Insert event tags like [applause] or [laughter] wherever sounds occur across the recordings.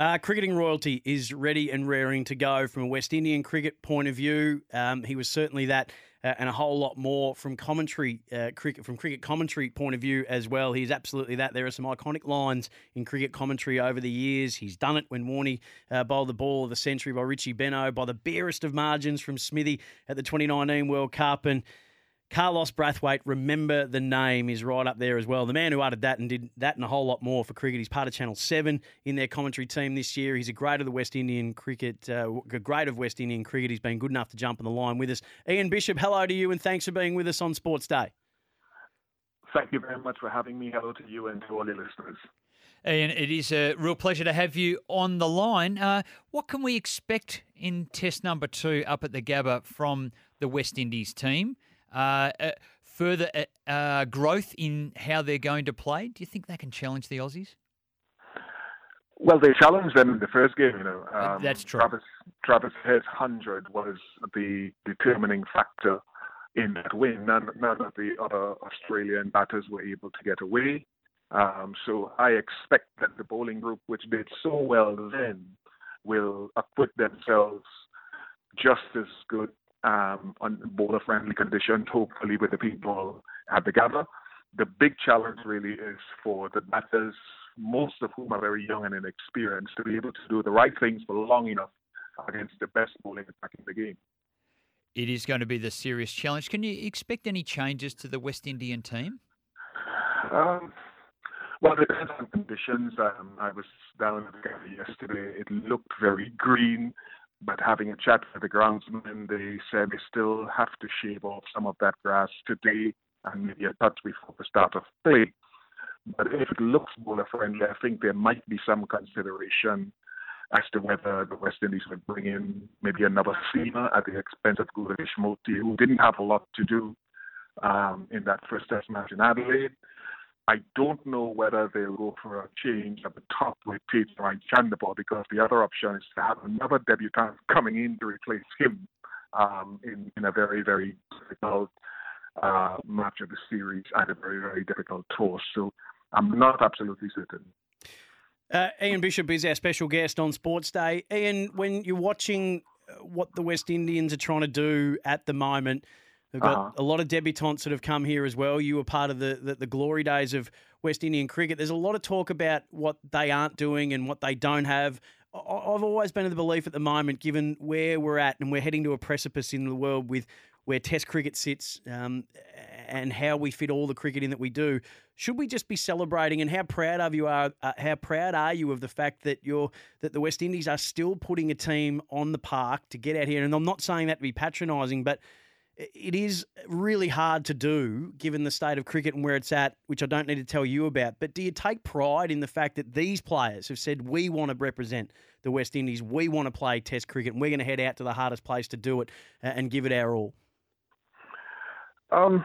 Uh, cricketing royalty is ready and raring to go from a West Indian cricket point of view. Um, he was certainly that, uh, and a whole lot more from commentary uh, cricket from cricket commentary point of view as well. He's absolutely that. There are some iconic lines in cricket commentary over the years. He's done it when Warney uh, bowled the ball of the century by Richie Benaud by the barest of margins from Smithy at the 2019 World Cup and. Carlos Brathwaite, remember the name, is right up there as well. The man who uttered that and did that and a whole lot more for cricket. He's part of Channel 7 in their commentary team this year. He's a great of the West Indian cricket, uh, great of West Indian cricket. He's been good enough to jump on the line with us. Ian Bishop, hello to you and thanks for being with us on Sports Day. Thank you very much for having me. Hello to you and to all your listeners. Ian, it is a real pleasure to have you on the line. Uh, what can we expect in Test number two up at the Gabba from the West Indies team? Uh, uh, further uh, uh, growth in how they're going to play? Do you think they can challenge the Aussies? Well, they challenged them in the first game. You know, um, that's true. Travis Travis Head's hundred was the determining factor in that win. None, none of the other Australian batters were able to get away. Um, so I expect that the bowling group, which did so well then, will acquit themselves just as good um, on bowler friendly conditions, hopefully with the people at the Gabba. The big challenge really is for the batters, most of whom are very young and inexperienced, to be able to do the right things for long enough against the best bowling attack in the game. It is going to be the serious challenge. Can you expect any changes to the West Indian team? Um, well, it depends on conditions. Um, I was down at the Gabba yesterday. It looked very green. But having a chat with the groundsman, they said they still have to shave off some of that grass today and maybe a touch before the start of play. But if it looks bowler friendly, I think there might be some consideration as to whether the West Indies would bring in maybe another seamer at the expense of Gudakesh Motie, who didn't have a lot to do um, in that first test match in Adelaide. I don't know whether they'll go for a change at the top with Teja Chanderpaul because the other option is to have another debutant coming in to replace him um, in, in a very, very difficult uh, match of the series and a very, very difficult tour. So I'm not absolutely certain. Uh, Ian Bishop is our special guest on Sports Day. Ian, when you're watching uh, what the West Indians are trying to do at the moment, We've got uh-huh. a lot of debutantes that have come here as well. You were part of the, the, the, glory days of West Indian cricket. There's a lot of talk about what they aren't doing and what they don't have. I've always been of the belief at the moment, given where we're at and we're heading to a precipice in the world with where Test cricket sits um, and how we fit all the cricket in that we do. Should we just be celebrating? And how proud of you are? Uh, how proud are you of the fact that you're that the West Indies are still putting a team on the park to get out here? And I'm not saying that to be patronising, but it is really hard to do given the state of cricket and where it's at, which I don't need to tell you about. But do you take pride in the fact that these players have said, we want to represent the West Indies, we want to play Test cricket, and we're going to head out to the hardest place to do it and give it our all? Um,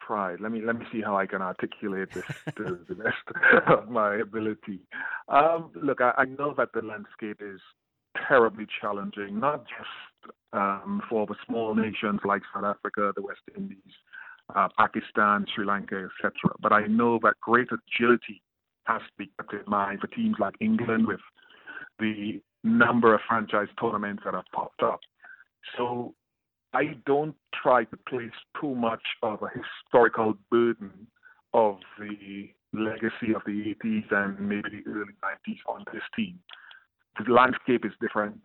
pride. Let me let me see how I can articulate this [laughs] to the best of my ability. Um, look, I, I know that the landscape is terribly challenging, not just um, for the small nations like South Africa, the West Indies, uh, Pakistan, Sri Lanka, etc. But I know that great agility has to be kept in mind for teams like England with the number of franchise tournaments that have popped up. So I don't try to place too much of a historical burden of the legacy of the 80s and maybe the early 90s on this team the landscape is different.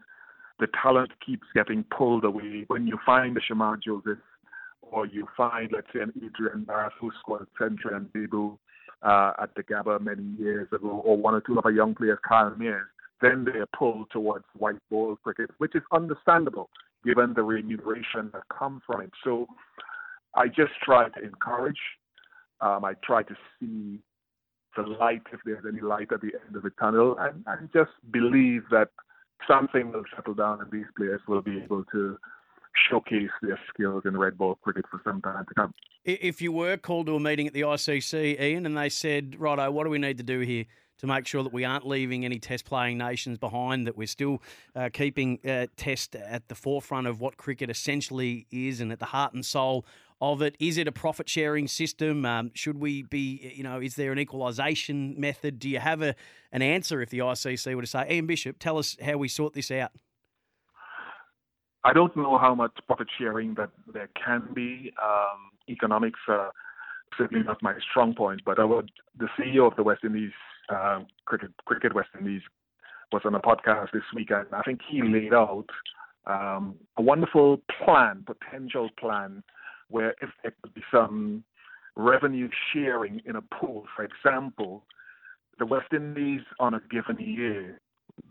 The talent keeps getting pulled away. When you find a Shamar Joseph, or you find, let's say, an Adrian Barath who scored a century and debut uh, at the Gabba many years ago, or one or two other young players, Kyle Mayers, then they are pulled towards white ball cricket, which is understandable given the remuneration that comes from it. So I just try to encourage. Um, I try to see the light, if there's any light at the end of the tunnel, and, and just believe that something will settle down and these players will be able to showcase their skills in red ball cricket for some time to come. If you were called to a meeting at the ICC, Ian, and they said, righto, what do we need to do here? To make sure that we aren't leaving any test playing nations behind, that we're still uh, keeping uh, test at the forefront of what cricket essentially is and at the heart and soul of it? Is it a profit sharing system? Um, should we be, you know, is there an equalisation method? Do you have a an answer if the ICC were to say, Ian Bishop, tell us how we sort this out? I don't know how much profit sharing that there can be. Um, economics are certainly not my strong point, but I would, the CEO of the West Indies uh, cricket, cricket West Indies was on a podcast this week, and I think he laid out um, a wonderful plan, potential plan, where if there could be some revenue sharing in a pool, for example, the West Indies on a given year,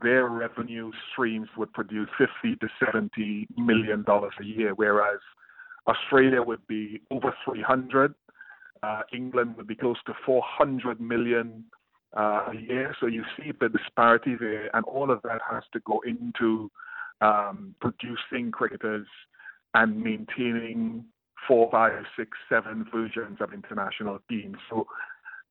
their revenue streams would produce 50 to 70 million dollars a year, whereas Australia would be over 300, uh, England would be close to 400 million uh, a year. So you see the disparity there, and all of that has to go into um, producing cricketers and maintaining four, five, six, seven versions of international teams. So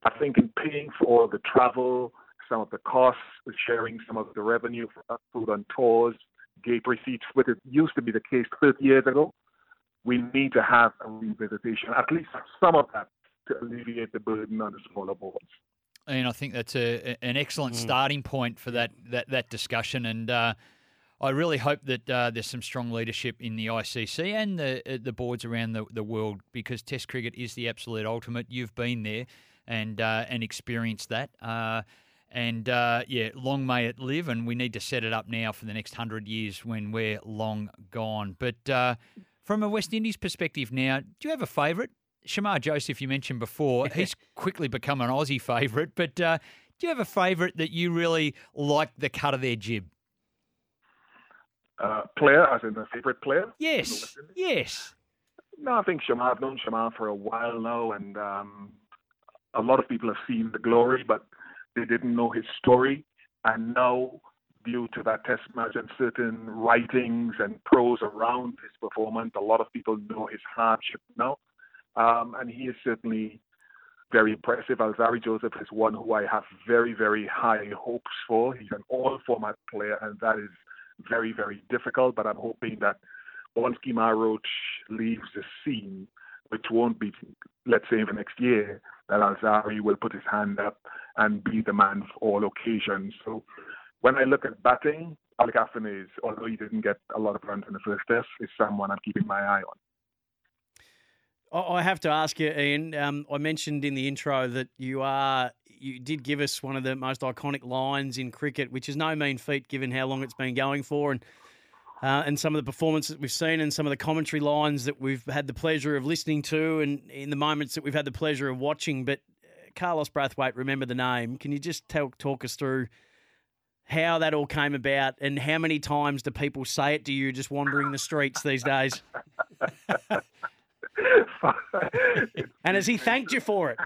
I think in paying for all the travel, some of the costs, sharing some of the revenue for food on tours, gate receipts, which it used to be the case 30 years ago, we need to have a revisitation, at least some of that, to alleviate the burden on the smaller boards. And I think that's a, an excellent mm. starting point for that that, that discussion. And uh, I really hope that uh, there's some strong leadership in the ICC and the uh, the boards around the, the world because Test cricket is the absolute ultimate. You've been there and uh, and experienced that. Uh, and uh, yeah, long may it live. And we need to set it up now for the next hundred years when we're long gone. But from a West Indies perspective now, do you have a favourite? Shamar Joseph, you mentioned before, [laughs] he's quickly become an Aussie favourite, but uh, do you have a favourite that you really like the cut of their jib? Uh, player, as in a favourite player? Yes, yes. No, I think Shamar, I've known Shamar for a while now, and um, a lot of people have seen the glory, but they didn't know his story. And now, due to that test match and certain writings and prose around his performance, a lot of people know his hardship now. Um, and he is certainly very impressive. Alzarri Joseph is one who I have very, very high hopes for. He's an all format player, and that is very, very difficult. But I'm hoping that once Kemar Roach leaves the scene, which won't be, let's say, the next year, that Alzarri will put his hand up and be the man for all occasions. So when I look at batting, Alick Athanaze is, although he didn't get a lot of runs in the first test, is someone I'm keeping my eye on. I have to ask you, Ian. Um, I mentioned in the intro that you are you did give us one of the most iconic lines in cricket, which is no mean feat given how long it's been going for, and uh, and some of the performances that we've seen, and some of the commentary lines that we've had the pleasure of listening to, and in the moments that we've had the pleasure of watching. But uh, Carlos Brathwaite, remember the name? Can you just tell, talk us through? How that all came about, and how many times do people say it to you just wandering the streets these days? [laughs] and has he thanked you for it?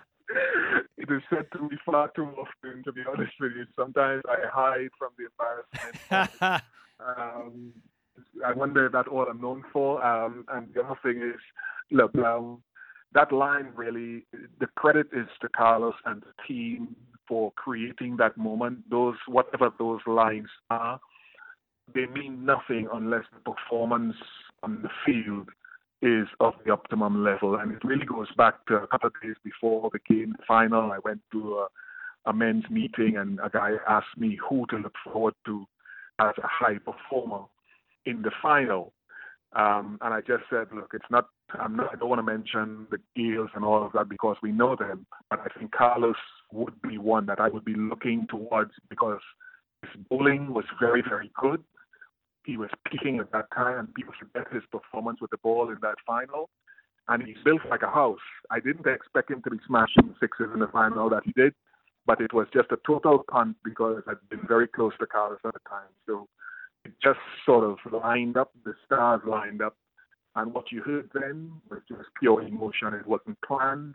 [laughs] it is said to me far too often, to be honest with you. Sometimes I hide from the embarrassment. [laughs] um, I wonder if that's all I'm known for. Um, and the other thing is, look, um, that line really, the credit is to Carlos and the team for creating that moment. Those, whatever those lines are, they mean nothing unless the performance on the field is of the optimum level. And it really goes back to a couple of days before the game final. I went to a, a men's meeting and a guy asked me who to look forward to as a high performer in the final. Um, and I just said, look, it's not, I'm not, I don't want to mention the Gayles and all of that because we know them, but I think Carlos would be one that I would be looking towards because his bowling was very, very good he was peaking at that time, and people forget his performance with the ball in that final. And he's built like a house. I didn't expect him to be smashing sixes in the final that he did, but it was just a total punt because I'd been very close to Carlos at the time. So it just sort of lined up, the stars lined up. And what you heard then was just pure emotion. It wasn't planned,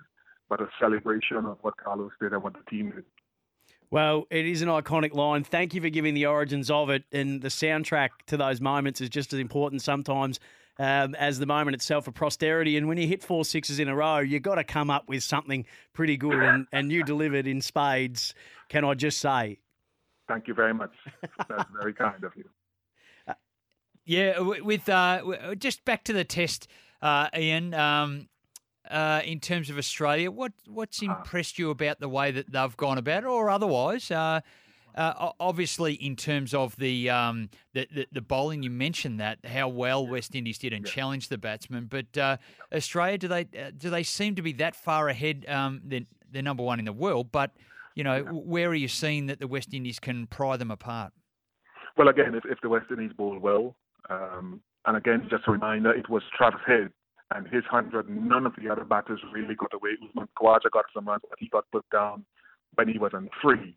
but a celebration of what Carlos did and what the team did. Well, it is an iconic line. Thank you for giving the origins of it. And the soundtrack to those moments is just as important sometimes um, as the moment itself for posterity. And when you hit four sixes in a row, you've got to come up with something pretty good. And, and you delivered in spades, can I just say? Thank you very much. That's very kind of you. [laughs] Yeah, with uh, just back to the test uh, Ian. Um, uh, in terms of Australia, what what's Ah. impressed you about the way that they've gone about it, or otherwise? Uh, uh, obviously, in terms of the, um, the, the the bowling, you mentioned that how well West Indies did and challenged the batsmen. But uh, Australia, do they uh, do they seem to be that far ahead? Um, they're, they're number one in the world, but you know, where are you seeing that the West Indies can pry them apart? Well, again, if, if the West Indies bowl well, um, and again, just a reminder, it was Travis Head and his hundred. None of the other batters really got away. Usman Khawaja got some runs, but he got put down when he was on three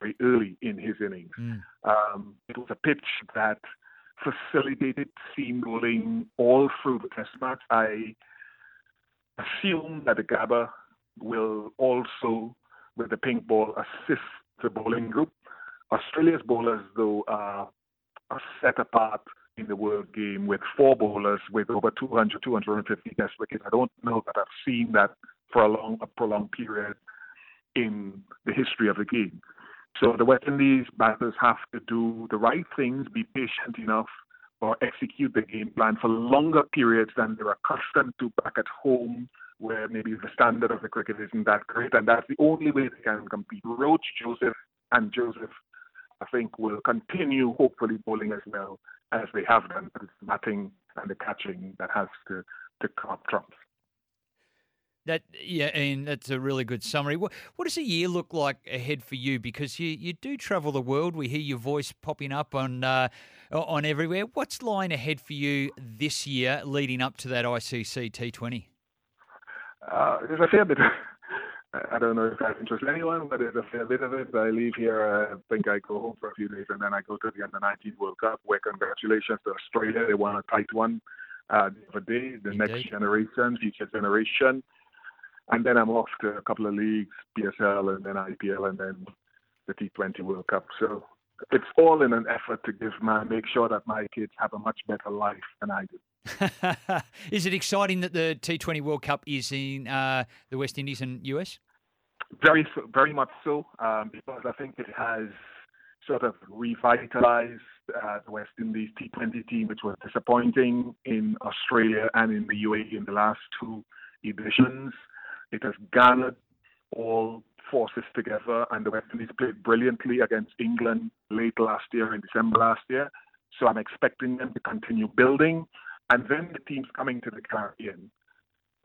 very early in his innings. Mm. Um, it was a pitch that facilitated seam bowling all through the test match. I assume that the Gabba will also, with the pink ball, assist the bowling group. Australia's bowlers, though, are, are set apart in the world game with four bowlers with over 200, 250 test wickets. I don't know that I've seen that for a long, a prolonged period in the history of the game. So the West Indies batters have to do the right things, be patient enough, or execute the game plan for longer periods than they're accustomed to back at home, where maybe the standard of the cricket isn't that great, and that's the only way they can compete. Roach, Joseph, and Joseph, I think, will continue hopefully bowling as well as they have done, it's the batting and the catching that has to to come up trumps. That yeah, and that's a really good summary. What what does a year look like ahead for you? Because you, you do travel the world. We hear your voice popping up on uh, on everywhere. What's lying ahead for you this year, leading up to that ICC T20? Uh, there's a fair bit. I don't know if that interests anyone, but there's a fair bit of it. I leave here. uh, I think I go home for a few days, and then I go to the Under 19 World Cup. Where congratulations to Australia, they won a tight one uh, the other day. The next generation, future generation, and then I'm off to a couple of leagues, PSL, and then IPL, and then the T20 World Cup. So it's all in an effort to give my make sure that my kids have a much better life than I do. [laughs] is it exciting that the T20 World Cup is in uh, the West Indies and US? Very, very much so, um, because I think it has sort of revitalized uh, the West Indies T20 team, which was disappointing in Australia and in the UAE in the last two editions. It has garnered all forces together, and the West Indies played brilliantly against England late last year, in December last year. So I'm expecting them to continue building, and then the teams coming to the Caribbean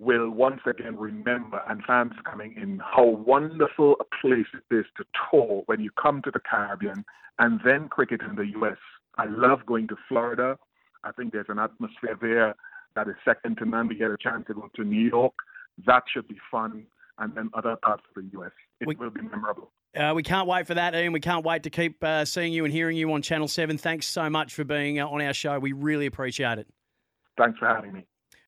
will once again remember, and fans coming in, how wonderful a place it is to tour when you come to the Caribbean and then cricket in the US. I love going to Florida. I think there's an atmosphere there that is second to none. We get a chance to go to New York. That should be fun. And then other parts of the US. It We- will be memorable. Uh, we can't wait for that, Ian. We can't wait to keep uh, seeing you and hearing you on Channel 7. Thanks so much for being uh, on our show. We really appreciate it. Thanks for having me.